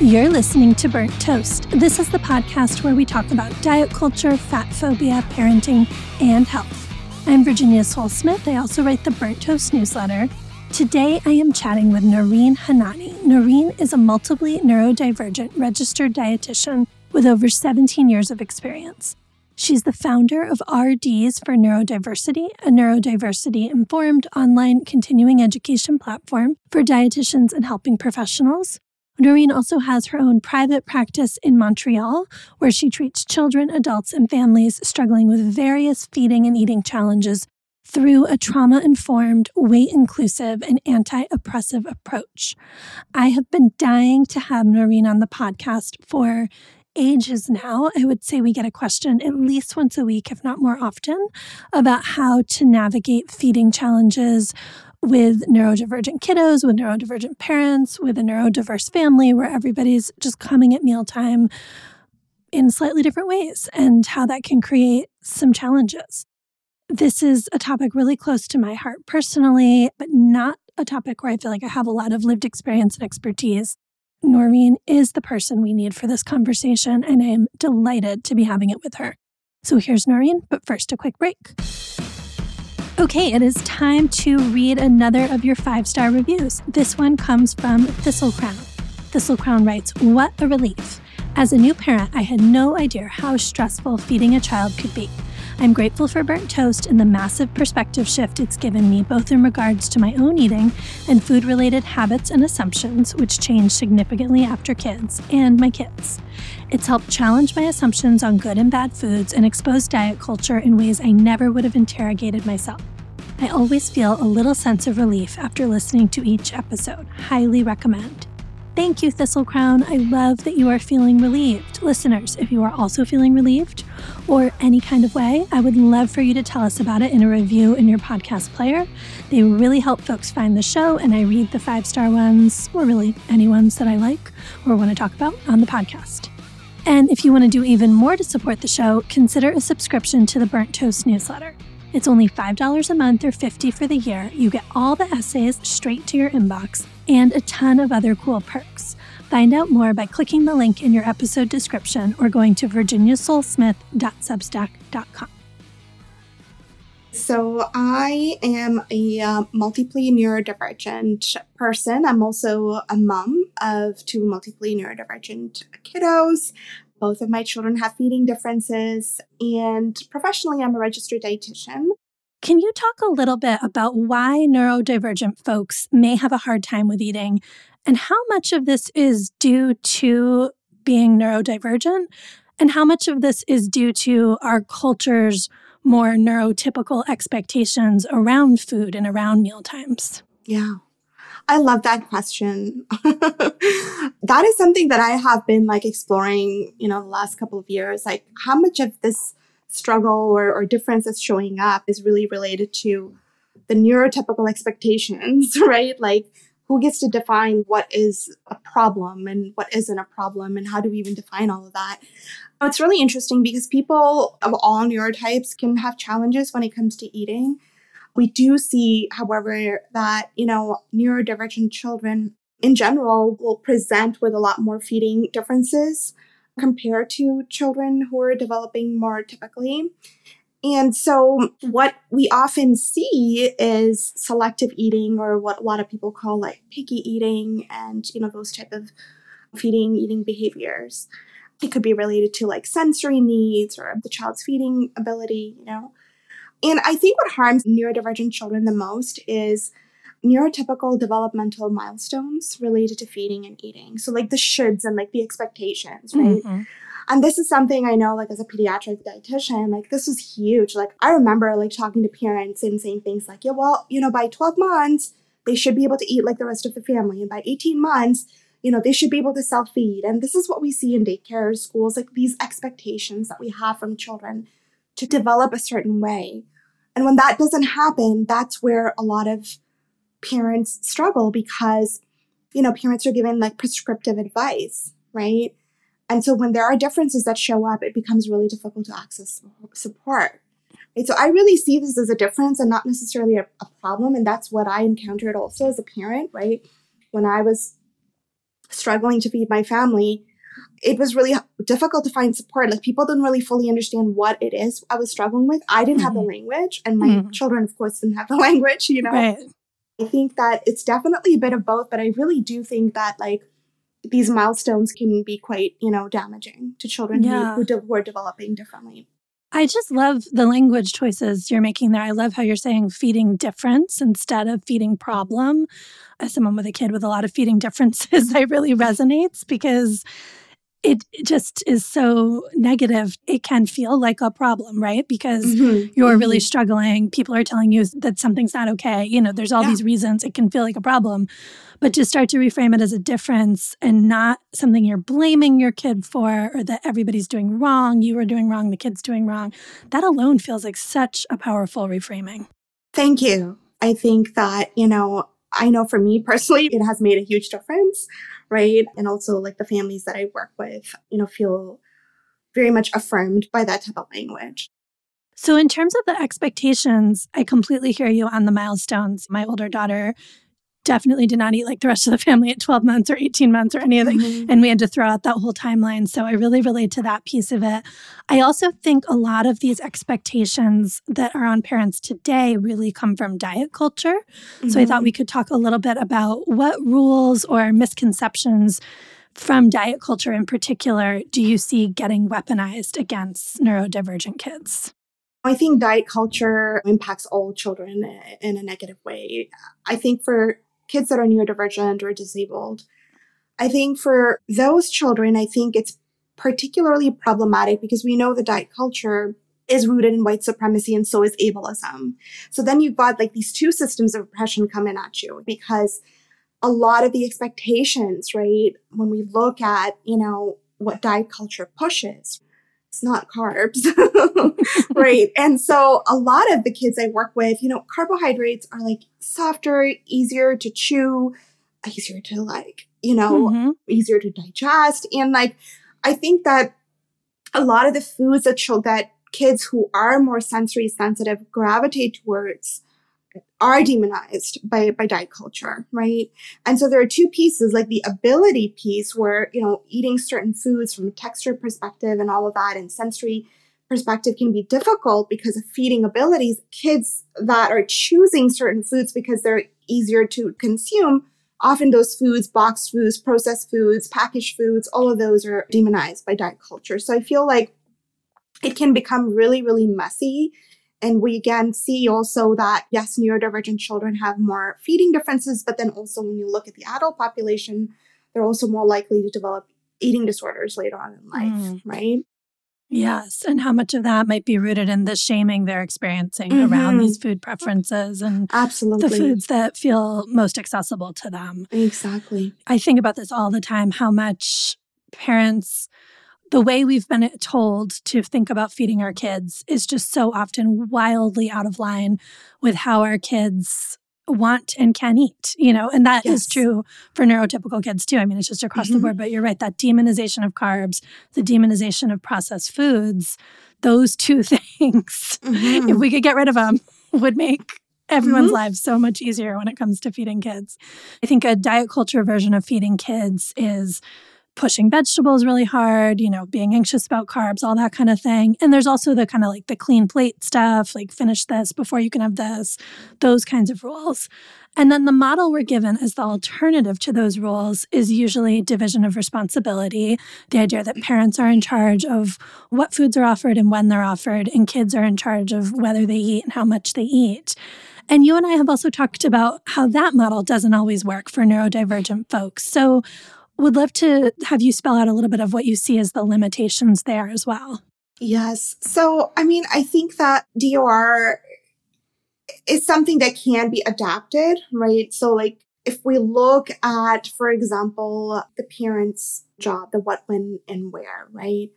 You're listening to Burnt Toast. This is the podcast where we talk about diet culture, fat phobia, parenting, and health. I'm Virginia Sole Smith. I also write the Burnt Toast newsletter. Today, I am chatting with Naureen Hunani. Naureen is a multiply neurodivergent registered dietitian with over 17 years of experience. She's the founder of RDs for Neurodiversity, a neurodiversity informed online continuing education platform for dietitians and helping professionals. Naureen also has her own private practice in Montreal, where she treats children, adults, and families struggling with various feeding and eating challenges through a trauma informed, weight inclusive, and anti oppressive approach. I have been dying to have Naureen on the podcast for ages now. I would say we get a question at least once a week, if not more often, about how to navigate feeding challenges with neurodivergent kiddos, with neurodivergent parents, with a neurodiverse family where everybody's just coming at mealtime in slightly different ways and how that can create some challenges. This is a topic really close to my heart personally, but not a topic where I feel like I have a lot of lived experience and expertise. Naureen is the person we need for this conversation, and I am delighted to be having it with her. So here's Naureen, but first, a quick break. Okay, it is time to read another of your five star reviews. This one comes from Thistlecrown. Thistlecrown writes, What a relief. As a new parent, I had no idea how stressful feeding a child could be. I'm grateful for Burnt Toast and the massive perspective shift it's given me, both in regards to my own eating and food related habits and assumptions, which changed significantly after kids and my kids. It's helped challenge my assumptions on good and bad foods and expose diet culture in ways I never would have interrogated myself. I always feel a little sense of relief after listening to each episode. Highly recommend. Thank you, Thistlecrown. I love that you are feeling relieved. Listeners, if you are also feeling relieved or any kind of way, I would love for you to tell us about it in a review in your podcast player. They really help folks find the show, and I read the five star ones, or really any ones that I like or want to talk about on the podcast. And if you want to do even more to support the show, consider a subscription to the Burnt Toast newsletter. It's only $5 a month or 50 for the year. You get all the essays straight to your inbox and a ton of other cool perks. Find out more by clicking the link in your episode description or going to virginiasolesmith.substack.com. So, I am a uh, multiply neurodivergent person. I'm also a mom of two multiply neurodivergent kiddos. Both of my children have feeding differences, and professionally, I'm a registered dietitian. Can you talk a little bit about why neurodivergent folks may have a hard time with eating and how much of this is due to being neurodivergent and how much of this is due to our culture's more neurotypical expectations around food and around meal times? Yeah. I love that question. that is something that I have been like exploring, you know, the last couple of years. Like, how much of this struggle or, or difference that's showing up is really related to the neurotypical expectations, right? Like, who gets to define what is a problem and what isn't a problem, and how do we even define all of that? It's really interesting because people of all neurotypes can have challenges when it comes to eating. We do see, however, that, you know, neurodivergent children in general will present with a lot more feeding differences compared to children who are developing more typically. And so, what we often see is selective eating, or what a lot of people call like picky eating, and you know those type of feeding eating behaviors. It could be related to like sensory needs or the child's feeding ability, you know. And I think what harms neurodivergent children the most is neurotypical developmental milestones related to feeding and eating. So like the shoulds and like the expectations, right? Mm-hmm. And this is something I know like as a pediatric dietitian, like this was huge. Like I remember like talking to parents and saying things like, yeah, well, you know, by 12 months, they should be able to eat like the rest of the family. And by 18 months, you know, they should be able to self feed. And this is what we see in daycare schools, like these expectations that we have from children to develop a certain way. And when that doesn't happen, that's where a lot of parents struggle because, you know, parents are given like prescriptive advice, right? And so when there are differences that show up, it becomes really difficult to access support. Right? So I really see this as a difference and not necessarily a, a problem. And that's what I encountered also as a parent, right? When I was struggling to feed my family, it was really difficult to find support. Like people didn't really fully understand what it is I was struggling with. I didn't mm-hmm. have the mm-hmm. language, and my mm-hmm. children, of course, didn't have the language, you know? Right. I think that it's definitely a bit of both, but I really do think that like these milestones can be quite, you know, damaging to children yeah. who, who, de- who are developing differently. I just love the language choices you're making there. I love how you're saying feeding difference instead of feeding problem. As someone with a kid with a lot of feeding differences, that really resonates because it just is so negative. It can feel like a problem, right? Because mm-hmm. you're mm-hmm. really struggling. People are telling you that something's not okay. You know, there's all yeah. these reasons it can feel like a problem. But to start to reframe it as a difference and not something you're blaming your kid for or that everybody's doing wrong, you are doing wrong, the kid's doing wrong, that alone feels like such a powerful reframing. Thank you. I think that, you know, I know for me personally, it has made a huge difference, right? And also, like the families that I work with, you know, feel very much affirmed by that type of language. So, in terms of the expectations, I completely hear you on the milestones. My older daughter definitely did not eat like the rest of the family at 12 months or 18 months or anything. Mm-hmm. And we had to throw out that whole timeline. So I really relate to that piece of it. I also think a lot of these expectations that are on parents today really come from diet culture. Mm-hmm. So I thought mm-hmm. we could talk a little bit about what rules or misconceptions from diet culture in particular do you see getting weaponized against neurodivergent kids? I think diet culture impacts all children in a negative way. I think for kids that are neurodivergent or disabled. I think for those children, I think it's particularly problematic because we know the diet culture is rooted in white supremacy and so is ableism. So then you've got like these two systems of oppression coming at you because a lot of the expectations, right, when we look at, you know, what diet culture pushes, it's not carbs, right? And so a lot of the kids I work with, you know, carbohydrates are like softer, easier to chew, easier to like, you know, mm-hmm. easier to digest. And like, I think that a lot of the foods that show that kids who are more sensory sensitive gravitate towards are demonized by, by diet culture, right? And so there are two pieces, like the ability piece where, you know, eating certain foods from a texture perspective and all of that and sensory perspective can be difficult because of feeding abilities. Kids that are choosing certain foods because they're easier to consume, often those foods, boxed foods, processed foods, packaged foods, all of those are demonized by diet culture. So I feel like it can become really, really messy and we again see also that, yes, neurodivergent children have more feeding differences, but then also when you look at the adult population, they're also more likely to develop eating disorders later on in life, mm. right? Yes. And how much of that might be rooted in the shaming they're experiencing mm-hmm. around these food preferences and absolutely the foods that feel most accessible to them. Exactly. I think about this all the time how much parents the way we've been told to think about feeding our kids is just so often wildly out of line with how our kids want and can eat, you know, and that yes. is true for neurotypical kids too. I mean, it's just across mm-hmm. the board, but you're right. That demonization of carbs, the demonization of processed foods, those two things, mm-hmm. if we could get rid of them, would make everyone's mm-hmm. lives so much easier when it comes to feeding kids. I think a diet culture version of feeding kids is pushing vegetables really hard, you know, being anxious about carbs, all that kind of thing. And there's also the kind of like the clean plate stuff, like finish this before you can have this, those kinds of rules. And then the model we're given as the alternative to those rules is usually division of responsibility, the idea that parents are in charge of what foods are offered and when they're offered, and kids are in charge of whether they eat and how much they eat. And you and I have also talked about how that model doesn't always work for neurodivergent folks. So, would love to have you spell out a little bit of what you see as the limitations there as well. Yes. So, I mean, I think that DOR is something that can be adapted, right? So, like, if we look at, for example, the parent's job, the what, when, and where, right?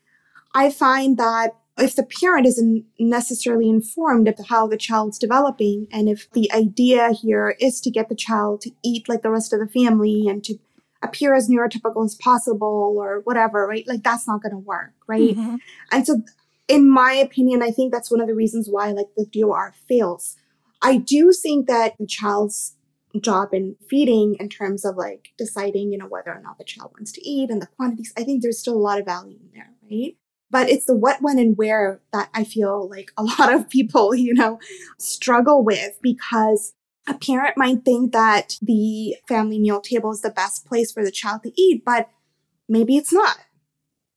I find that if the parent isn't necessarily informed of how the child's developing, and if the idea here is to get the child to eat like the rest of the family and to appear as neurotypical as possible or whatever, right? Like that's not going to work, right? Mm-hmm. And so, in my opinion, I think that's one of the reasons why like the DOR fails. I do think that the child's job in feeding in terms of like deciding, you know, whether or not the child wants to eat and the quantities. I think there's still a lot of value in there, right? But it's the what, when, and where that I feel like a lot of people, you know, struggle with because a parent might think that the family meal table is the best place for the child to eat, but maybe it's not.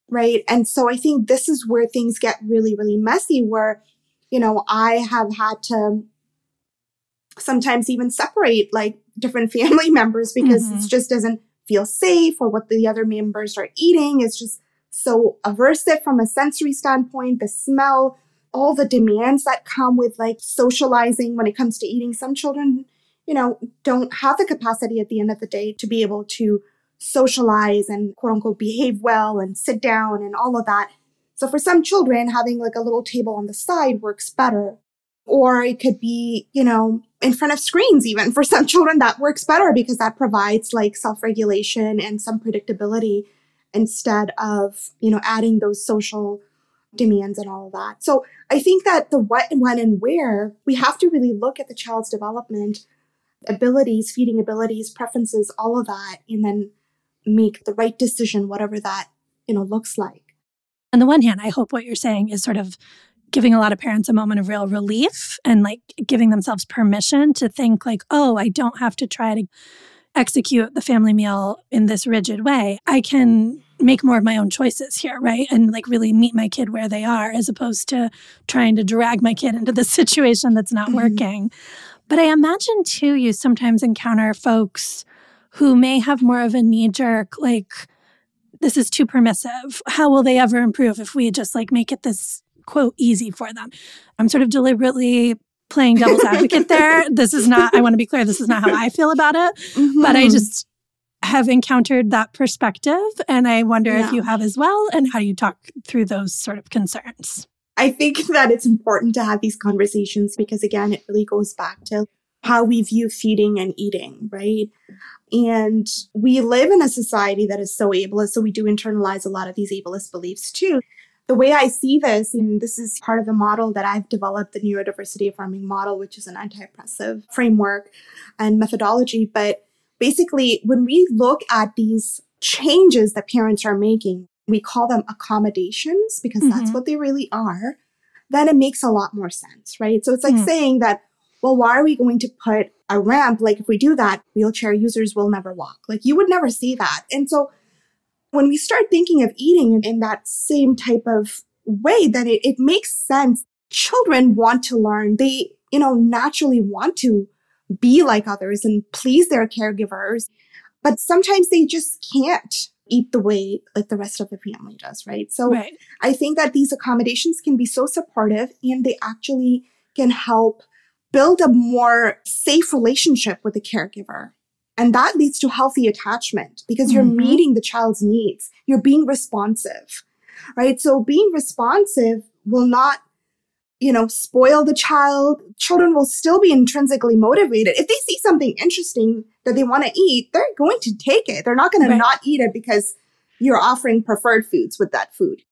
Right. And so I think this is where things get really, really messy, where, you know, I have had to sometimes even separate like different family members because mm-hmm. it just doesn't feel safe or what the other members are eating is just so aversive from a sensory standpoint, the smell, all the demands that come with like socializing when it comes to eating. Some children, you know, don't have the capacity at the end of the day to be able to socialize and quote unquote behave well and sit down and all of that. So for some children, having like a little table on the side works better. Or it could be, you know, in front of screens even. For some children, that works better because that provides like self regulation and some predictability instead of, you know, adding those social demands and all of that. So I think that the what and when and where, we have to really look at the child's development, abilities, feeding abilities, preferences, all of that, and then make the right decision, whatever that, you know, looks like. On the one hand, I hope what you're saying is sort of giving a lot of parents a moment of real relief and like giving themselves permission to think like, oh, I don't have to try to execute the family meal in this rigid way. I can make more of my own choices here, right? And like really meet my kid where they are as opposed to trying to drag my kid into this situation that's not mm-hmm. working. But I imagine too, you sometimes encounter folks who may have more of a knee jerk, like, this is too permissive. How will they ever improve if we just like make it this quote easy for them? I'm sort of deliberately playing devil's advocate there. This is not, I want to be clear, this is not how I feel about it. Mm-hmm. But I just have encountered that perspective. And I wonder yeah. if you have as well, and how you talk through those sort of concerns. I think that it's important to have these conversations because, again, it really goes back to how we view feeding and eating, right? And we live in a society that is so ableist, so we do internalize a lot of these ableist beliefs too the way I see this, and this is part of the model that I've developed, the neurodiversity affirming model, which is an anti-oppressive framework and methodology. But basically, when we look at these changes that parents are making, we call them accommodations because mm-hmm. that's what they really are, then it makes a lot more sense, right? So it's like mm. saying that, well, why are we going to put a ramp? Like if we do that, wheelchair users will never walk. Like you would never see that. And so when we start thinking of eating in that same type of way, then it, it makes sense. Children want to learn. They, you know, naturally want to be like others and please their caregivers. But sometimes they just can't eat the way like the rest of the family does, right? So right. I think that these accommodations can be so supportive and they actually can help build a more safe relationship with the caregiver. And that leads to healthy attachment because you're mm-hmm. meeting the child's needs. You're being responsive, right? So being responsive will not, you know, spoil the child. Children will still be intrinsically motivated. If they see something interesting that they want to eat, they're going to take it. They're not going right. to not eat it because you're offering preferred foods with that food.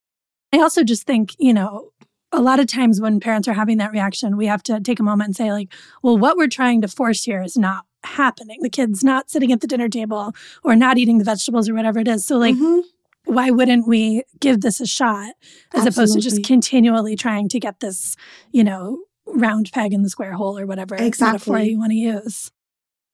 I also just think, you know, a lot of times when parents are having that reaction, we have to take a moment and say, like, well, what we're trying to force here is not happening. The kid's not sitting at the dinner table or not eating the vegetables or whatever it is. So, like, mm-hmm. Why wouldn't we give this a shot as Absolutely. opposed to just continually trying to get this, you know, round peg in the square hole or whatever exactly. metaphor you want to use?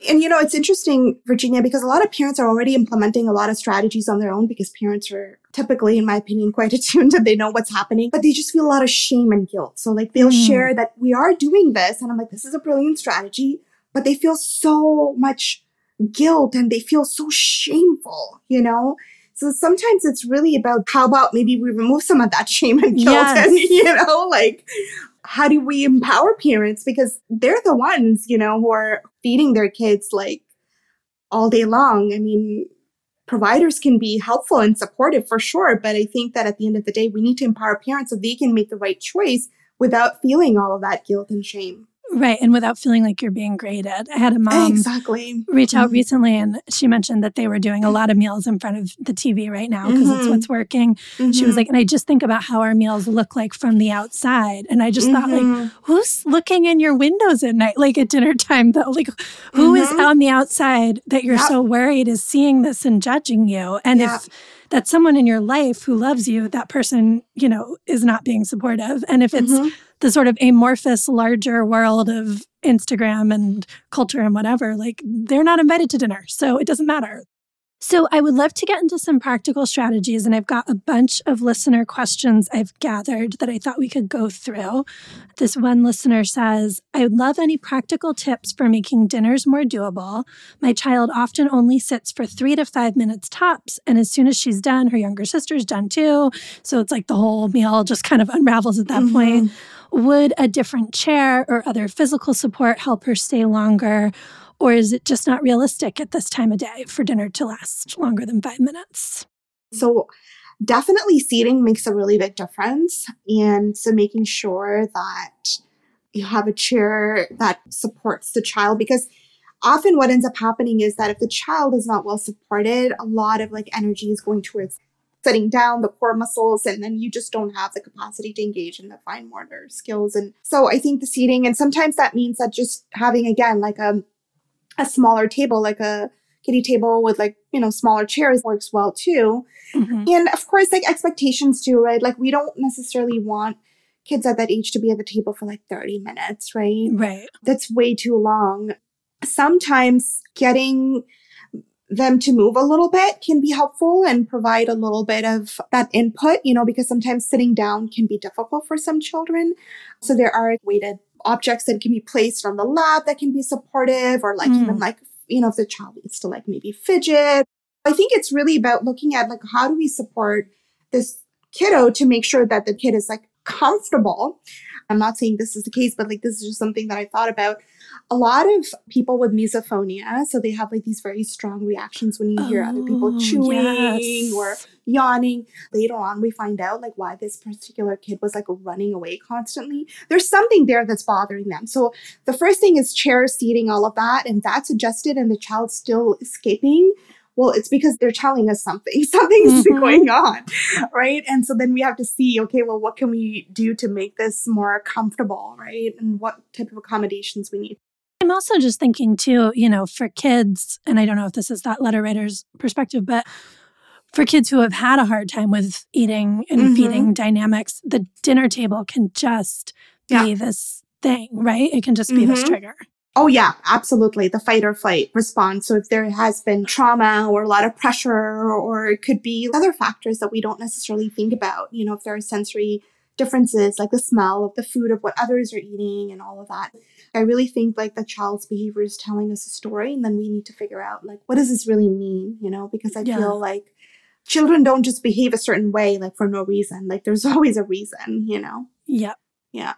And you know, it's interesting, Virginia, because a lot of parents are already implementing a lot of strategies on their own because parents are typically, in my opinion, quite attuned and they know what's happening, but they just feel a lot of shame and guilt. So like they'll mm. share that we are doing this. And I'm like, this is a brilliant strategy but they feel so much guilt and they feel so shameful, you know? So sometimes it's really about how about maybe we remove some of that shame and guilt yes. and, you know, like, how do we empower parents? Because they're the ones, you know, who are feeding their kids like all day long. I mean, providers can be helpful and supportive for sure, but I think that at the end of the day, we need to empower parents so they can make the right choice without feeling all of that guilt and shame. Right. And without feeling like you're being graded. I had a mom exactly. reach out mm-hmm. recently and she mentioned that they were doing a lot of meals in front of the TV right now because mm-hmm. it's what's working. Mm-hmm. She was mm-hmm. like, and I just think about how our meals look like from the outside. And I just thought, like, mm-hmm. who's looking in your windows at night, like at dinner time, though? Like, who is on the outside that you're yep. so worried is seeing this and judging you? And yep. if that's someone in your life who loves you, that person, you know, is not being supportive. And if it's the sort of amorphous, larger world of Instagram and culture and whatever, like they're not invited to dinner. So it doesn't matter. So, I would love to get into some practical strategies, and I've got a bunch of listener questions I've gathered that I thought we could go through. This one listener says, I would love any practical tips for making dinners more doable. My child often only sits for three to five minutes tops, and as soon as she's done, her younger sister's done too. So, it's like the whole meal just kind of unravels at that mm-hmm. point. Would a different chair or other physical support help her stay longer? Or is it just not realistic at this time of day for dinner to last longer than five minutes? So, definitely seating makes a really big difference. And so, making sure that you have a chair that supports the child because often what ends up happening is that if the child is not well supported, a lot of like energy is going towards setting down the core muscles and then you just don't have the capacity to engage in the fine motor skills and so i think the seating and sometimes that means that just having again like a a smaller table, like a kitty table with like, you know, smaller chairs works well too. Mm-hmm. And of course, like expectations too, right? Like we don't necessarily want kids at that age to be at the table for like 30 minutes, right? Right. That's way too long. Sometimes getting them to move a little bit can be helpful and provide a little bit of that input, you know, because sometimes sitting down can be difficult for some children. So there are weighted objects that can be placed on the lap that can be supportive or like mm. even like you know if the child needs to like maybe fidget i think it's really about looking at like how do we support this kiddo to make sure that the kid is like comfortable i'm not saying this is the case but like this is just something that i thought about a lot of people with misophonia, so they have like these very strong reactions when you oh, hear other people oh, chewing yes. or yawning. Later on, we find out like why this particular kid was like running away constantly. There's something there that's bothering them. So the first thing is chair seating, all of that, and that's adjusted, and the child's still escaping well, it's because they're telling us something. Something's mm-hmm. going on, right? And so then we have to see, okay, well, what can we do to make this more comfortable, right? And what type of accommodations we need. I'm also just thinking too, you know, for kids, and I don't know if this is that letter writer's perspective, but for kids who have had a hard time with eating and mm-hmm. feeding dynamics, the dinner table can just yeah. be this thing, right? It can just be mm-hmm. this trigger. Oh, yeah, absolutely. The fight or flight response. So if there has been trauma or a lot of pressure, or it could be other factors that we don't necessarily think about, you know, if there are sensory differences like the smell of the food of what others are eating and all of that. I really think like the child's behavior is telling us a story and then we need to figure out like what does this really mean, you know, because I yeah. feel like children don't just behave a certain way like for no reason. Like there's always a reason, you know. Yep. Yeah.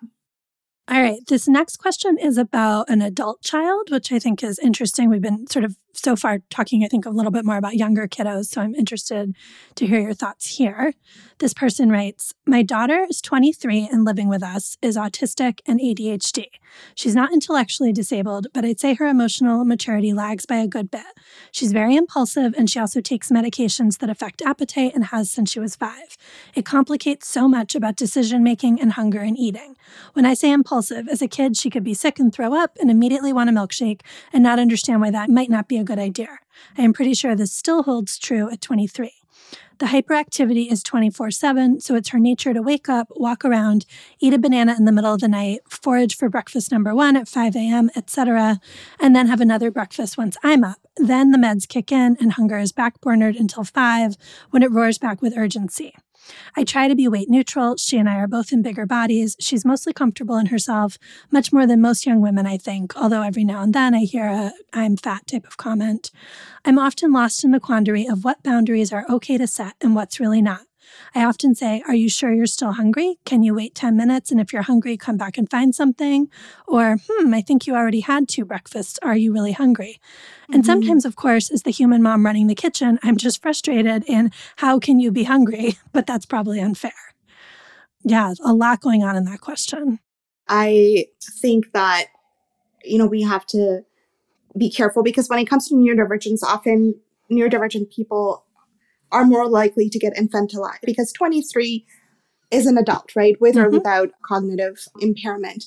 All right. This next question is about an adult child, which I think is interesting. We've been sort of so far talking, I think, a little bit more about younger kiddos. So I'm interested to hear your thoughts here. This person writes My daughter is 23 and living with us, is autistic and ADHD. She's not intellectually disabled, but I'd say her emotional maturity lags by a good bit. She's very impulsive and she also takes medications that affect appetite and has since she was five. It complicates so much about decision making and hunger and eating. When I say impulsive, as a kid, she could be sick and throw up and immediately want a milkshake and not understand why that might not be a good idea. I am pretty sure this still holds true at 23. The hyperactivity is 24 7, so it's her nature to wake up, walk around, eat a banana in the middle of the night, forage for breakfast number one at 5 a.m., etc., and then have another breakfast once I'm up. Then the meds kick in and hunger is backburnered until 5 when it roars back with urgency. I try to be weight neutral. She and I are both in bigger bodies. She's mostly comfortable in herself, much more than most young women, I think, although every now and then I hear a I'm fat type of comment. I'm often lost in the quandary of what boundaries are okay to set and what's really not. I often say, Are you sure you're still hungry? Can you wait 10 minutes? And if you're hungry, come back and find something. Or, Hmm, I think you already had two breakfasts. Are you really hungry? Mm-hmm. And sometimes, of course, as the human mom running the kitchen, I'm just frustrated in how can you be hungry? But that's probably unfair. Yeah, a lot going on in that question. I think that you know, we have to be careful because when it comes to neurodivergence, often neurodivergent people are more likely to get infantilized because 23 is an adult, right? With mm-hmm. or without cognitive impairment.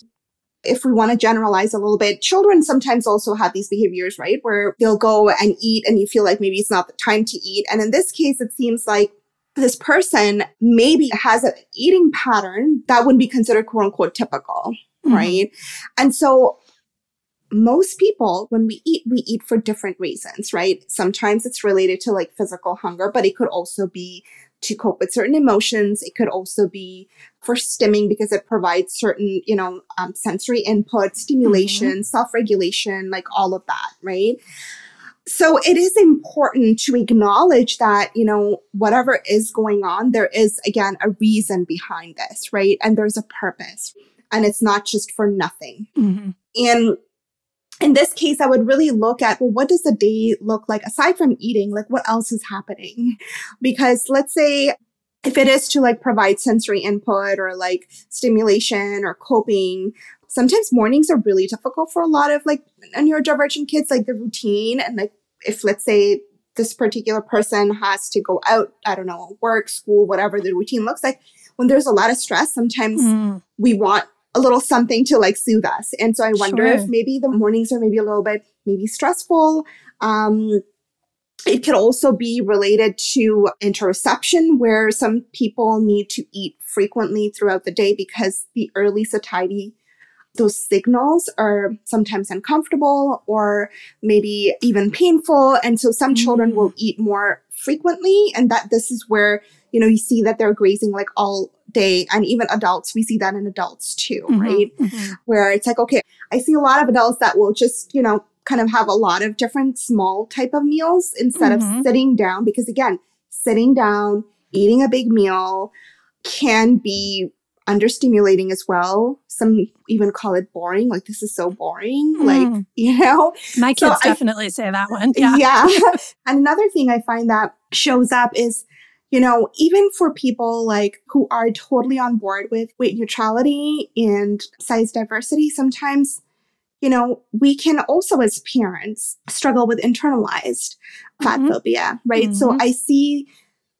If we want to generalize a little bit, children sometimes also have these behaviors, right? Where they'll go and eat and you feel like maybe it's not the time to eat. And in this case, it seems like this person maybe has an eating pattern that would be considered quote unquote typical, mm-hmm. right? And so most people, when we eat, we eat for different reasons, right? Sometimes it's related to like physical hunger, but it could also be to cope with certain emotions. It could also be for stimming because it provides certain, you know, um, sensory input, stimulation, mm-hmm. self regulation, like all of that, right? So it is important to acknowledge that, you know, whatever is going on, there is again a reason behind this, right? And there's a purpose and it's not just for nothing. Mm-hmm. And in this case, I would really look at, well, what does the day look like aside from eating? Like what else is happening? Because let's say if it is to like provide sensory input or like stimulation or coping, sometimes mornings are really difficult for a lot of like neurodivergent kids, like the routine and like if let's say this particular person has to go out, I don't know, work, school, whatever the routine looks like, when there's a lot of stress, sometimes mm. we want a little something to like soothe us. And so I wonder sure. if maybe the mornings are maybe a little bit maybe stressful. Um, it could also be related to interoception, where some people need to eat frequently throughout the day because the early satiety, those signals are sometimes uncomfortable or maybe even painful. And so some mm. children will eat more frequently. And that this is where, you know, you see that they're grazing like all day and even adults we see that in adults too mm-hmm, right mm-hmm. where it's like okay i see a lot of adults that will just you know kind of have a lot of different small type of meals instead mm-hmm. of sitting down because again sitting down eating a big meal can be understimulating as well some even call it boring like this is so boring mm. like you know my kids so definitely I, say that one yeah yeah and another thing i find that shows up is you know, even for people like who are totally on board with weight neutrality and size diversity, sometimes, you know, we can also as parents struggle with internalized fat mm-hmm. phobia, right? Mm-hmm. So I see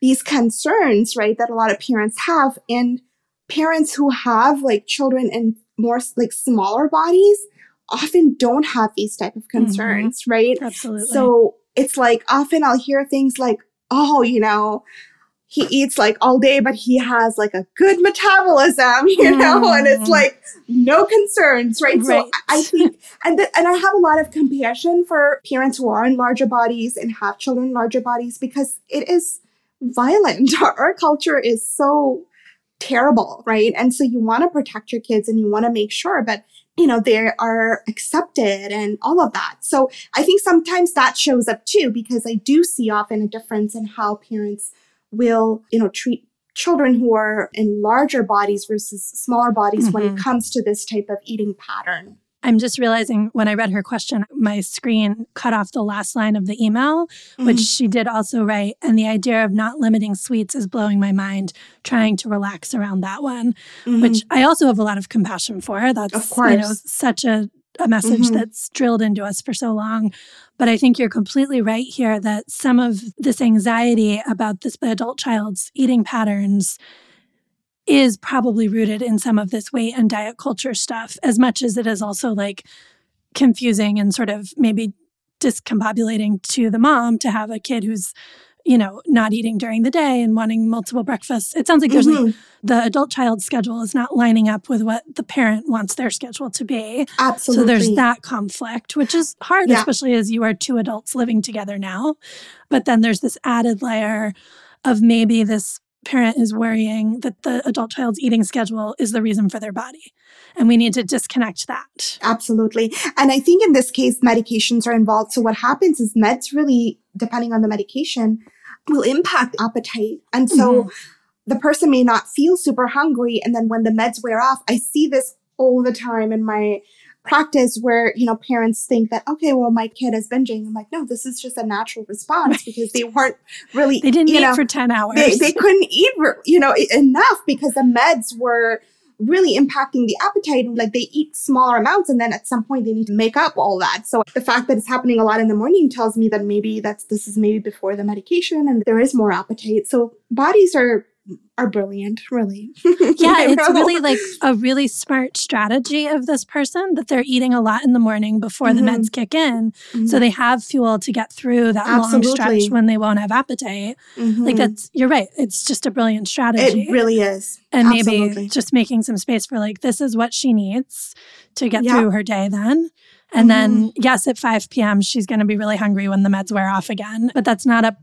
these concerns, right, that a lot of parents have and parents who have like children in more like smaller bodies often don't have these type of mm-hmm. concerns, mm-hmm. right? Absolutely. So it's like often I'll hear things like, oh, you know, he eats like all day, but he has like a good metabolism, you know, mm. and it's mm. like no concerns, right? right. So I think, and th- and I have a lot of compassion for parents who are in larger bodies and have children in larger bodies because it is violent. Our, our culture is so terrible, right? And so you want to protect your kids and you want to make sure, but you know, they are accepted and all of that. So I think sometimes that shows up too, because I do see often a difference in how parents will, you know, treat children who are in larger bodies versus smaller bodies mm-hmm. when it mm-hmm. comes to this type of eating pattern. I'm just realizing when I read her question, my screen cut off the last line of the email, mm-hmm. which she did also write. And the idea of not limiting sweets is blowing my mind, trying to relax around that one, mm-hmm. which I also have a lot of compassion for. That's of course. You know, such a a message mm-hmm. that's drilled into us for so long. But I think you're completely right here that some of this anxiety about this adult child's eating patterns is probably rooted in some of this weight and diet culture stuff, as much as it is also like confusing and sort of maybe discombobulating to the mom to have a kid who's you know, not eating during the day and wanting multiple breakfasts. It sounds like there's mm-hmm. like the adult child schedule is not lining up with what the parent wants their schedule to be. Absolutely. So there's that conflict, which is hard, yeah. especially as you are two adults living together now. But then there's this added layer of maybe this parent is worrying that the adult child's eating schedule is the reason for their body. And we need to disconnect that. Absolutely. And I think in this case, medications are involved. So what happens is meds really, depending on the medication, will impact appetite. And so mm-hmm. the person may not feel super hungry. And then when the meds wear off, I see this all the time in my practice where you know parents think that okay well my kid is binging i'm like no this is just a natural response because they weren't really they didn't eat know, for 10 hours they, they couldn't eat you know enough because the meds were really impacting the appetite. Like they eat smaller amounts and then at some point they need to make up all that. So the fact that it's happening a lot in the morning tells me that maybe that's this is maybe before the medication and there is more appetite. So bodies are are brilliant, really. Yeah, it's really like a really smart strategy of this person that they're eating a lot in the morning before mm-hmm. the meds kick in. Mm-hmm. So they have fuel to get through that Absolutely. long stretch when they won't have appetite. Mm-hmm. Like that's you're right. It's just a brilliant strategy. It really is. And Absolutely. maybe just making some space for like this is what she needs to get through her day then. And then, mm-hmm. yes, at 5 p.m., she's going to be really hungry when the meds wear off again. But that's not a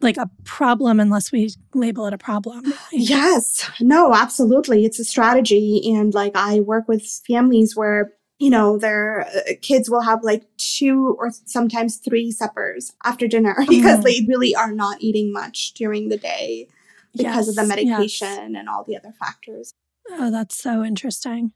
like a problem unless we label it a problem. Yes. No, absolutely. It's a strategy. And like I work with families where, you know, their uh, kids will have like two or sometimes three suppers after dinner because mm. they really are not eating much during the day because yes, of the medication yes. and all the other factors. Oh, that's so interesting.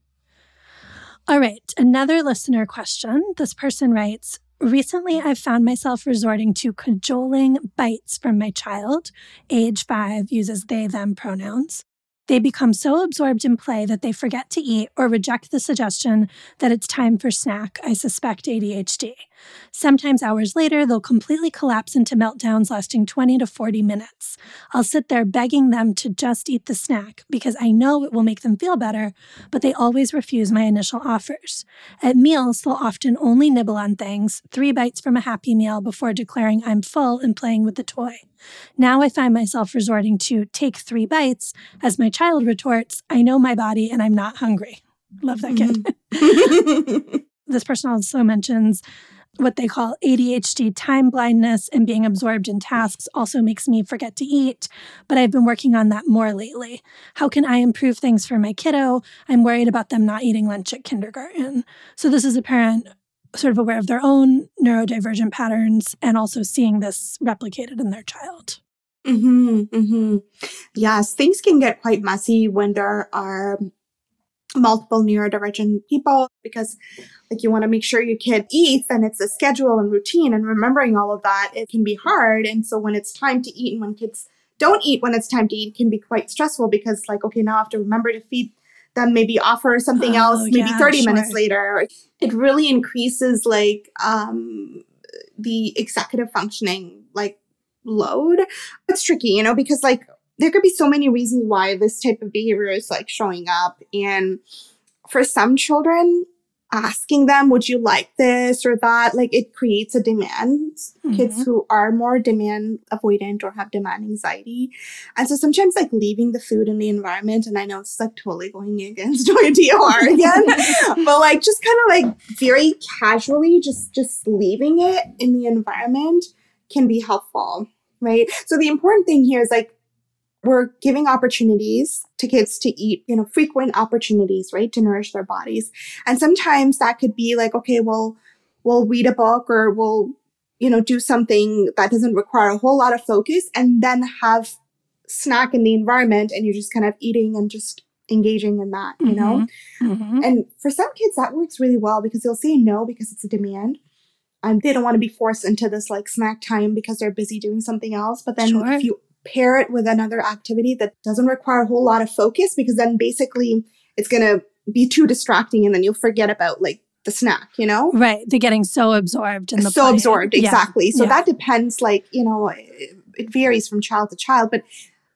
All right, another listener question. This person writes Recently, I've found myself resorting to cajoling bites from my child. Age five uses they, them pronouns. They become so absorbed in play that they forget to eat or reject the suggestion that it's time for snack. I suspect ADHD. Sometimes hours later, they'll completely collapse into meltdowns lasting 20 to 40 minutes. I'll sit there begging them to just eat the snack because I know it will make them feel better, but they always refuse my initial offers. At meals, they'll often only nibble on things, three bites from a Happy Meal before declaring I'm full and playing with the toy. Now I find myself resorting to take three bites as my child retorts, I know my body and I'm not hungry. Love that kid. Mm-hmm. this person also mentions what they call ADHD time blindness and being absorbed in tasks also makes me forget to eat, but I've been working on that more lately. How can I improve things for my kiddo? I'm worried about them not eating lunch at kindergarten. So, this is a parent sort of aware of their own neurodivergent patterns and also seeing this replicated in their child. Mm-hmm, mm-hmm. Yes, things can get quite messy when there are multiple neurodivergent people because like you want to make sure your kid eats and it's a schedule and routine and remembering all of that it can be hard and so when it's time to eat and when kids don't eat when it's time to eat can be quite stressful because like okay now i have to remember to feed them maybe offer something oh, else maybe yeah, 30 sure. minutes later. It really increases like um the executive functioning like load. It's tricky you know because like there could be so many reasons why this type of behavior is like showing up. And for some children asking them, would you like this or that? Like it creates a demand. Mm-hmm. Kids who are more demand avoidant or have demand anxiety. And so sometimes like leaving the food in the environment, and I know it's like totally going against DOR again, but like just kind of like very casually, just just leaving it in the environment can be helpful. Right. So the important thing here is like we're giving opportunities to kids to eat, you know, frequent opportunities, right, to nourish their bodies. And sometimes that could be like, okay, well, we'll read a book or we'll, you know, do something that doesn't require a whole lot of focus and then have snack in the environment and you're just kind of eating and just engaging in that, you mm-hmm. know? Mm-hmm. And for some kids, that works really well because they'll say no because it's a demand. And they don't want to be forced into this like snack time because they're busy doing something else. But then sure. if you pair it with another activity that doesn't require a whole lot of focus because then basically it's going to be too distracting and then you'll forget about like the snack, you know? Right. They're getting so absorbed in the So play. absorbed, exactly. Yeah. So yeah. that depends like, you know, it, it varies from child to child, but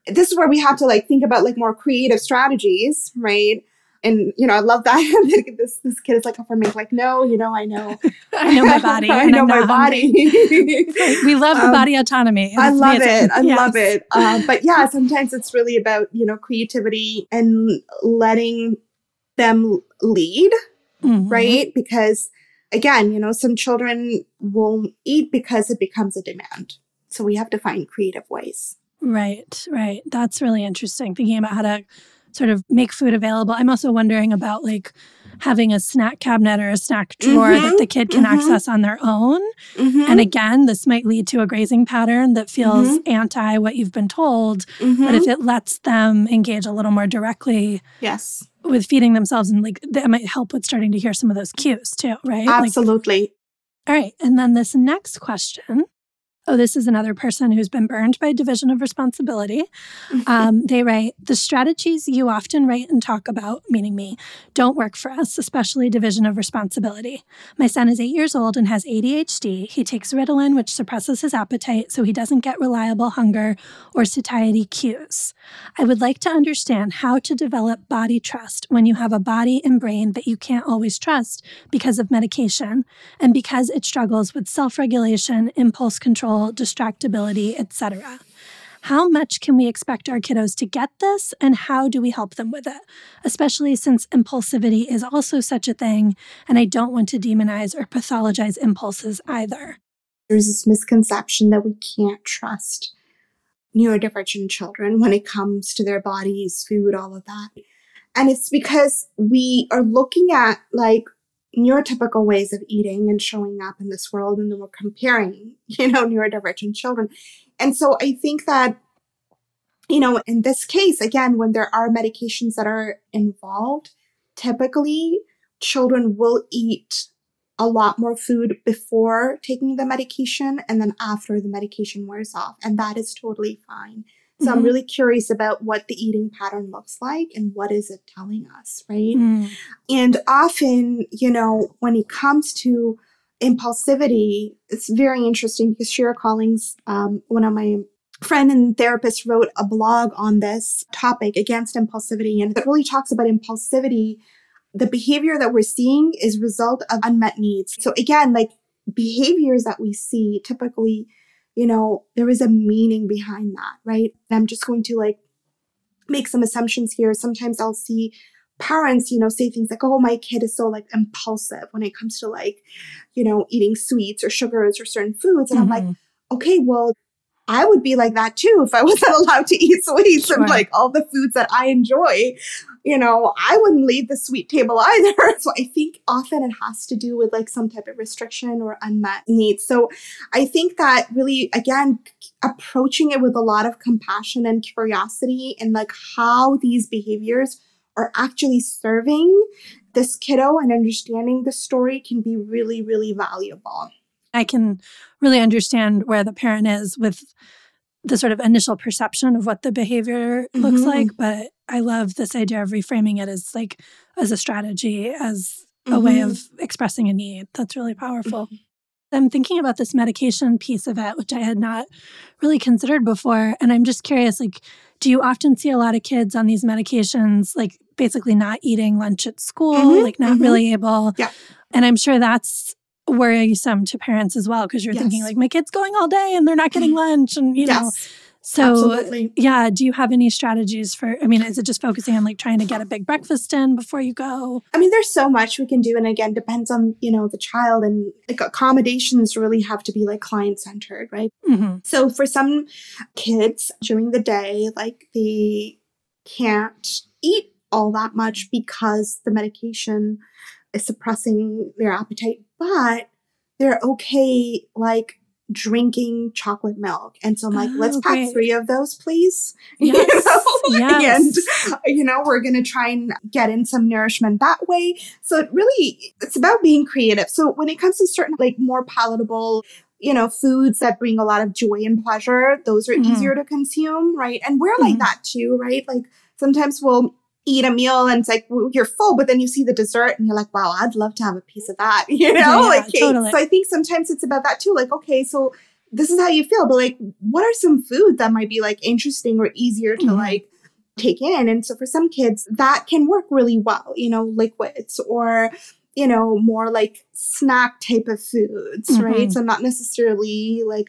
this is where we have to like think about like more creative strategies, right? And you know, I love that. this this kid is like affirming, like, no, you know, I know, I know my body, I know my body. we love the um, body autonomy. I love it. I yes. love it. Um, but yeah, sometimes it's really about you know creativity and letting them lead, mm-hmm. right? Because again, you know, some children won't eat because it becomes a demand. So we have to find creative ways. Right, right. That's really interesting. Thinking about how to sort of make food available. I'm also wondering about like having a snack cabinet or a snack drawer mm-hmm, that the kid can mm-hmm. access on their own. Mm-hmm. And again, this might lead to a grazing pattern that feels mm-hmm. anti what you've been told. But if mm-hmm. it lets them engage a little more directly, yes, with feeding themselves, and like that might help with starting to hear some of those cues too, right? Absolutely. Like, all right, and then this next question Oh, this is another person who's been burned by division of responsibility. Um, they write The strategies you often write and talk about, meaning me, don't work for us, especially division of responsibility. My son is eight years old and has ADHD. He takes Ritalin, which suppresses his appetite, so he doesn't get reliable hunger or satiety cues. I would like to understand how to develop body trust when you have a body and brain that you can't always trust because of medication and because it struggles with self regulation, impulse control distractibility, etc. How much can we expect our kiddos to get this, and how do we help them with it? Especially since impulsivity is also such a thing, and I don't want to demonize or pathologize impulses either. There's this misconception that we can't trust neurodivergent children when it comes to their bodies, food, all of that. And it's because we are looking at like neurotypical ways of eating and showing up in this world and then we're comparing you know neurodivergent children. And so i think that you know in this case again when there are medications that are involved typically children will eat a lot more food before taking the medication and then after the medication wears off and that is totally fine so mm-hmm. I'm really curious about what the eating pattern looks like and what is it telling us, right? Mm. And often, you know, when it comes to impulsivity, it's very interesting because Shira Collings, um, one of my friend and therapist wrote a blog on this topic against impulsivity and it really talks about impulsivity the behavior that we're seeing is result of unmet needs so again like behaviors that we see typically you know, there is a meaning behind that, right? And I'm just going to like make some assumptions here. Sometimes I'll see parents, you know, say things like, oh, my kid is so like impulsive when it comes to like, you know, eating sweets or sugars or certain foods. And mm-hmm. I'm like, mm-hmm. okay, well, I would be like that too if I wasn't allowed to eat sweets sure. and like all the foods that I enjoy. You know, I wouldn't leave the sweet table either. So I think often it has to do with like some type of restriction or unmet needs. So I think that really, again, approaching it with a lot of compassion and curiosity and like how these behaviors are actually serving this kiddo and understanding the story can be really, really valuable. I can really understand where the parent is with the sort of initial perception of what the behavior mm-hmm. looks like. But I love this idea of reframing it as like as a strategy, as mm-hmm. a way of mm-hmm. expressing a need. That's really powerful. Mm-hmm. I'm thinking about this medication piece of it, which I had not really considered before. And I'm just curious, like, do you often see a lot of kids on these medications, like basically not eating lunch at school, mm-hmm. like not really able? Yeah. And I'm sure that's worrisome to parents as well because you're yes. thinking like my kid's going all day and they're not getting lunch and you yes. know so Absolutely. yeah do you have any strategies for i mean is it just focusing on like trying to get a big breakfast in before you go i mean there's so much we can do and again depends on you know the child and like accommodations really have to be like client centered right mm-hmm. so for some kids during the day like they can't eat all that much because the medication is suppressing their appetite, but they're okay like drinking chocolate milk. And so I'm like, oh, let's pack great. three of those, please. Yes. You know? yes. And, you know, we're going to try and get in some nourishment that way. So it really, it's about being creative. So when it comes to certain like more palatable you know, foods that bring a lot of joy and pleasure, those are mm-hmm. easier to consume, right? And we're mm-hmm. like that too, right? Like sometimes we'll eat a meal and it's like you're full, but then you see the dessert and you're like, wow, I'd love to have a piece of that, you know, yeah, like. Totally. So I think sometimes it's about that too. Like, okay, so this is how you feel, but like, what are some foods that might be like interesting or easier to mm-hmm. like take in? And so for some kids, that can work really well, you know, liquids or you know, more like snack type of foods, mm-hmm. right? So not necessarily like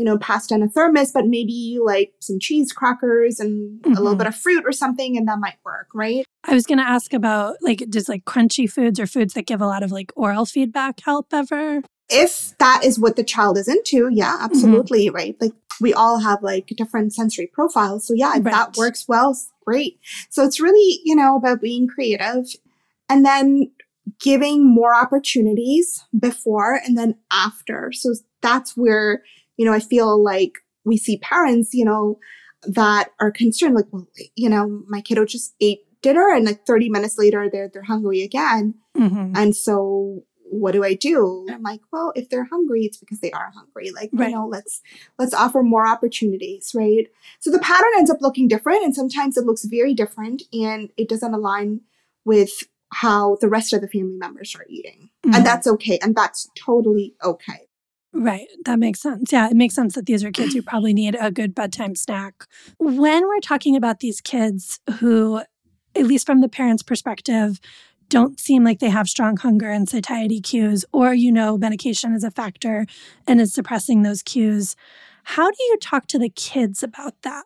you know, pasta in a thermos, but maybe like some cheese crackers and mm-hmm. a little mm-hmm. bit of fruit or something, and that might work, right? I was going to ask about like, does like crunchy foods or foods that give a lot of like oral feedback help ever? If that is what the child is into, yeah, mm-hmm. absolutely, mm-hmm. right? Like, we all have like different sensory profiles. So, yeah, if right. that works well, great. So, it's really, you know, about being creative and then giving more opportunities before and then after. So, that's where you know, I feel like we see parents, you know, that are concerned, like, well, you know, my kiddo just ate dinner and like 30 minutes later they're they're hungry again. Mm-hmm. And so what do I do? And I'm like, well, if they're hungry, it's because they are hungry. Like, Right. you know, let's let's offer more opportunities, right? So the pattern ends up looking different, and sometimes it looks very different, and it doesn't align with how the rest of the family members are eating, Mhm. and that's okay, and that's totally okay. Right. That makes sense. Yeah, it makes sense that these are kids who probably need a good bedtime snack. When we're talking about these kids who, at least from the parents' perspective, don't seem like they have strong hunger and satiety cues, or you know, medication is a factor and is suppressing those cues, how do you talk to the kids about that?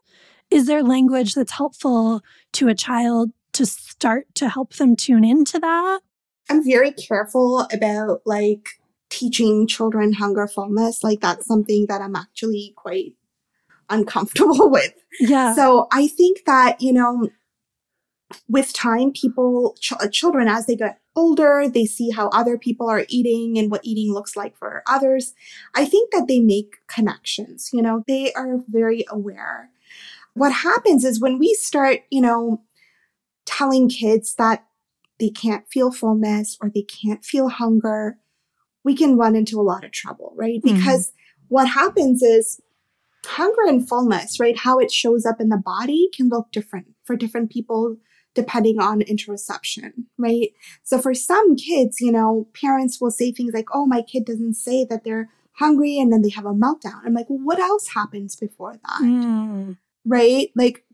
Is there language that's helpful to a child to start to help them tune into that? I'm very careful about like teaching children hunger fullness. Like that's something that I'm actually quite uncomfortable with. Yeah. So I think that, you know, with time, people, ch- uh, children, as they get older, they see how other people are eating and what eating looks like for others. I think that they make connections, you know, they are very aware. What happens is when we start, you know, telling kids that they can't feel fullness or they can't feel hunger, we can run into a lot of trouble, right? Mhm. Because what happens is hunger and fullness, right? How it shows up in the body can look different for different people depending on interoception, right? So for some kids, you know, parents will say things like, oh, my kid doesn't say that they're hungry and then they have a meltdown. I'm like, well, what else happens before that? Mm, right? Like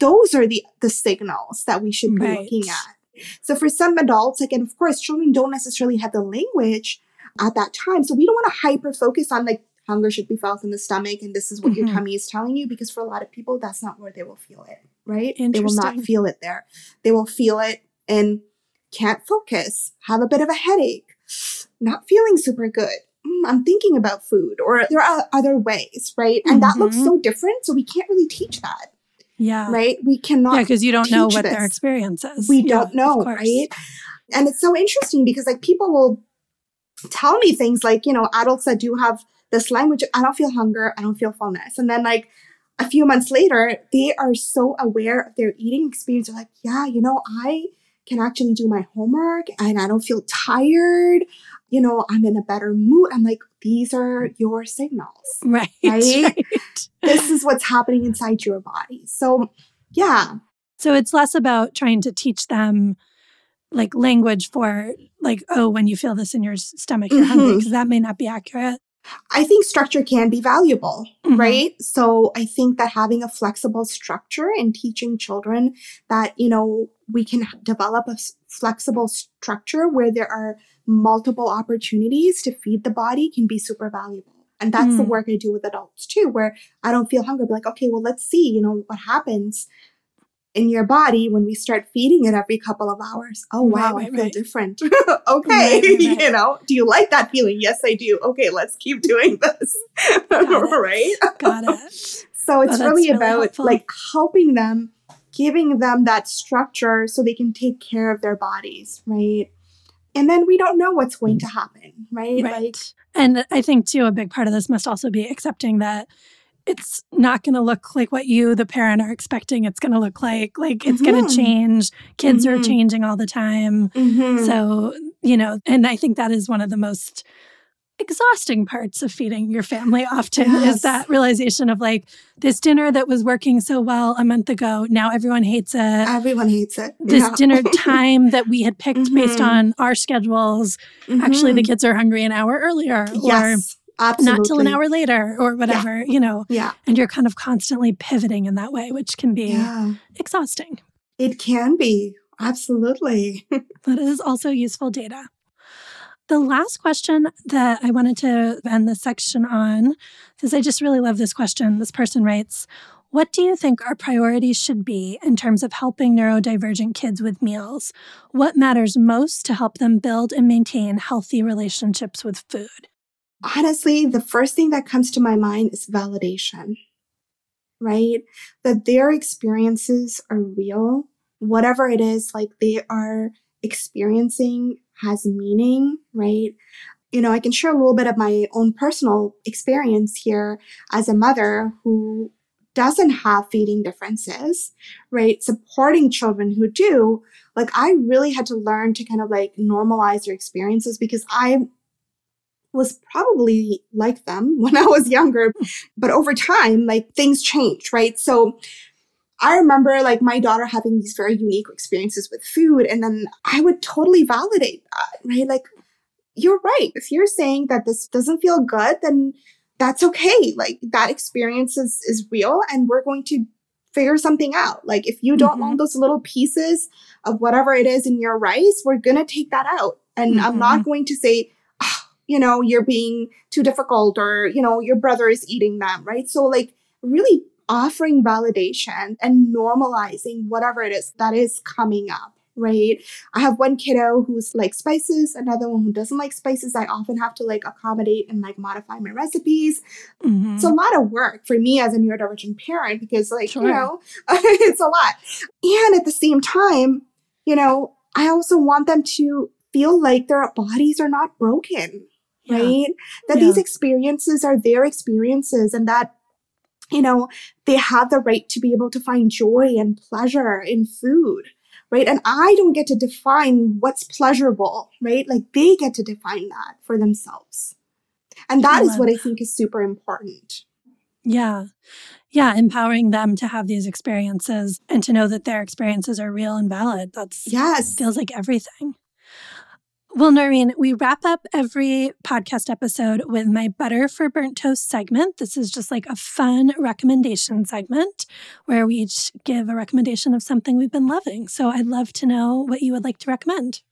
those are the the signals that we should be Right. looking at. So for some adults, like and of course, children don't necessarily have the language at that time. So we don't want to hyper focus on like hunger should be felt in the stomach and this is what your Mhm. tummy is telling you because for a lot of people that's not where they will feel it, right? They will not feel it there. They will feel it and can't focus, have a bit of a headache, not feeling super good. "Mm, I'm thinking about food, or there are other ways, right? And that looks Mhm. so different. So we can't really teach that yeah. right? We cannot. Yeah, because you don't know what their experience is. we Yeah, don't know, right? And it's so interesting because like people will tell me things like, you know, adults that do have this language, I don't feel hunger, I don't feel fullness. And then like a few months later, they are so aware of their eating experience. They're like, yeah, you know, I can actually do my homework and I don't feel tired. You know, I'm in a better mood. I'm like, these are your signals. Right. Right? right. This is what's happening inside your body. So, yeah, So it's less about trying to teach them like language for like, oh, when you feel this in your stomach, you're hungry, Mhm. because that may not be accurate. I think structure can be valuable, Mhm. right? So I think that having a flexible structure and teaching children that, you know, we can develop a flexible structure where there are multiple opportunities to feed the body can be super valuable. And that's the Mm. work I do with adults too, where I don't feel hunger, but like, okay, well, let's see, you know, what happens in your body when we start feeding it every couple of hours. Oh, wow, right, I feel right. different. okay. Right, right, right. You know, do you like that feeling? Yes, I do. Okay, let's keep doing this. Got right? Got it. So it's oh, that's really really about helpful. like helping them, giving them that structure so they can take care of their bodies, right? And then we don't know what's going to happen, right? Right. Like, And I think, too, a big part of this must also be accepting that it's not going to look like what you, the parent, are expecting it's going to look like. Like, it's going Mhm. to change. Kids are Mhm. changing all the time. mhm. So, you know, and I think that is one of the most exhausting parts of feeding your family often Yes. is that realization of like this dinner that was working so well a month ago, now everyone hates it. everyone hates it. this Yeah. dinner time that we had picked based Mhm. on our schedules, actually the Mhm. kids are hungry an hour earlier or yes, absolutely. not till an hour later or whatever, you know, Yeah. and you're kind of constantly pivoting in that way, which can be Yeah. exhausting. It can be. Absolutely. But it is also useful data. The last question that I wanted to end this section on, because I just really love this question. This person writes, What do you think our priorities should be in terms of helping neurodivergent kids with meals? What matters most to help them build and maintain healthy relationships with food? Honestly, the first thing that comes to my mind is validation, right? That their experiences are real. Whatever it is, like they are experiencing has meaning, right? You know, I can share a little bit of my own personal experience here as a mother who doesn't have feeding differences, right? Supporting children who do, like I really had to learn to kind of like normalize their experiences because I was probably like them when I was younger. But over time, like things changed, right? So I remember like my daughter having these very unique experiences with food. And then I would totally validate that, right? Like, you're right. If you're saying that this doesn't feel good, then that's okay. Like that experience is, is real and we're going to figure something out. Like if you don't mm-hmm. want those little pieces of whatever it is in your rice, we're going to take that out. And mm-hmm. I'm not going to say, you know, you're being too difficult or, you know, your brother is eating them, right? So like really offering validation and normalizing whatever it is that is coming up right? I have one kiddo who's like spices, another one who doesn't like spices. I often have to like accommodate and like modify my recipes. Mm-hmm. It's a lot of work for me as a neurodivergent parent because, like, sure. you know, it's a lot. And at the same time, you know, I also want them to feel like their bodies are not broken, yeah. right? That yeah. these experiences are their experiences and that you know, they have the right to be able to find joy and pleasure in food right? And I don't get to define what's pleasurable, right? Like they get to define that for themselves. And that is what I think is super important. Yeah. Yeah. Empowering them to have these experiences and to know that their experiences are real and valid. That's, yes. Feels like everything. Well, Naureen, we wrap up every podcast episode with my Butter for Burnt Toast segment. This is just like a fun recommendation segment where we each give a recommendation of something we've been loving. So I'd love to know what you would like to recommend.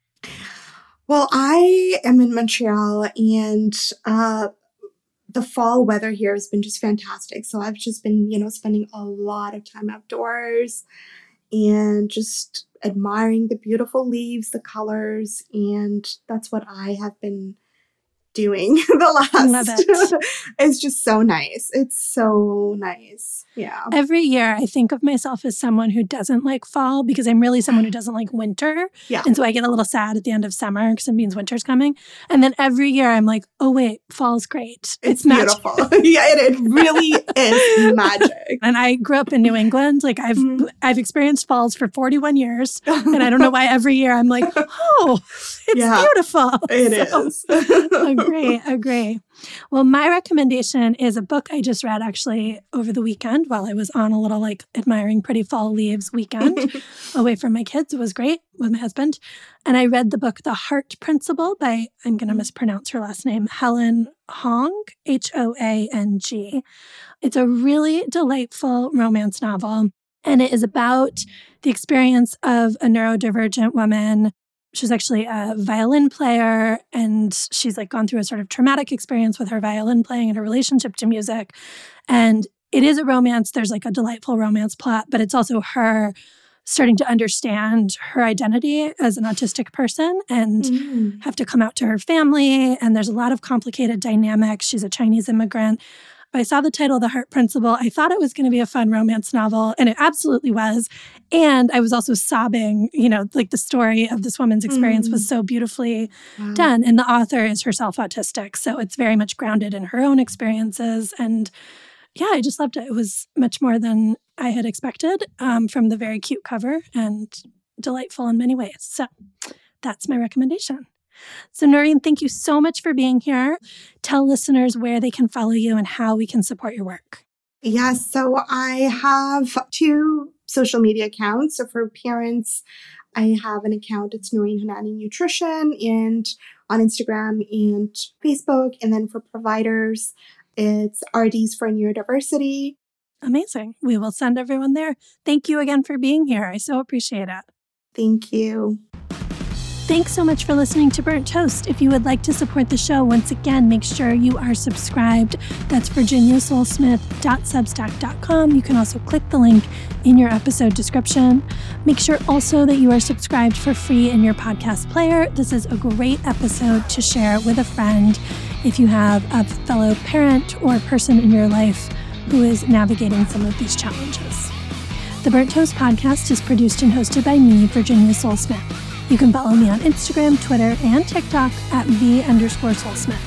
Well, I am in Montreal and uh, the fall weather here has been just fantastic. So I've just been, you know, spending a lot of time outdoors and just admiring the beautiful leaves, the colors, and that's what I have been doing the last. It. it's just so nice. It's so nice. Yeah. Every year I think of myself as someone who doesn't like fall because I'm really someone who doesn't like winter. Yeah. And so I get a little sad at the end of summer because it means winter's coming. And then every year I'm like, oh wait, fall's great. It's, it's beautiful. yeah, it, it really is magic. And I grew up in New England. Like I've mm-hmm. I've experienced falls for 41 years. And I don't know why every year I'm like, oh, it's yeah, beautiful. It so, is. Agree, agree. Well, my recommendation is a book I just read actually over the weekend while I was on a little like admiring pretty fall leaves weekend away from my kids. It was great with my husband. And I read the book The Heart Principle by, I'm going to mm. mispronounce her last name, Helen Hoang, H O A N G. It's a really delightful romance novel. And it is about the experience of a neurodivergent woman she's actually a violin player and she's like gone through a sort of traumatic experience with her violin playing and her relationship to music. And it is a romance there's like a delightful romance plot but it's also her starting to understand her identity as an autistic person and mm. have to come out to her family and there's a lot of complicated dynamics. She's a chinese immigrant I saw the title, The Heart Principle. I thought it was going to be a fun romance novel, and it absolutely was. And I was also sobbing, you know, like the story of this woman's experience mm. was so beautifully wow. done. And the author is herself autistic. So it's very much grounded in her own experiences. And yeah, I just loved it. It was much more than I had expected um, from the very cute cover and delightful in many ways. So that's my recommendation. So, Naureen, thank you so much for being here. Tell listeners where they can follow you and how we can support your work. Yes. So, I have two social media accounts. So, for parents, I have an account. It's Naureen Hunani Nutrition and on Instagram and Facebook. And then for providers, it's RDs for Neurodiversity. Amazing. We will send everyone there. Thank you again for being here. I so appreciate it. Thank you. Thanks so much for listening to Burnt Toast. If you would like to support the show, once again, make sure you are subscribed. That's virginiasolesmith.substack.com. You can also click the link in your episode description. Make sure also that you are subscribed for free in your podcast player. This is a great episode to share with a friend if you have a fellow parent or person in your life who is navigating some of these challenges. The Burnt Toast podcast is produced and hosted by me, Virginia Sole-Smith. You can follow me on Instagram, Twitter, and TikTok at V underscore Solesmith.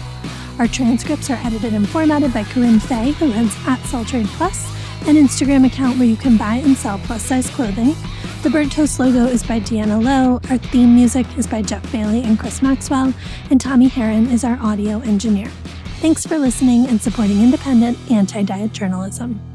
Our transcripts are edited and formatted by Corinne Fay, who runs at Soul Trade Plus, an Instagram account where you can buy and sell plus size clothing. The Burnt Toast logo is by Deanna Lowe. Our theme music is by Jeff Bailey and Chris Maxwell. And Tommy Heron is our audio engineer. Thanks for listening and supporting independent anti diet journalism.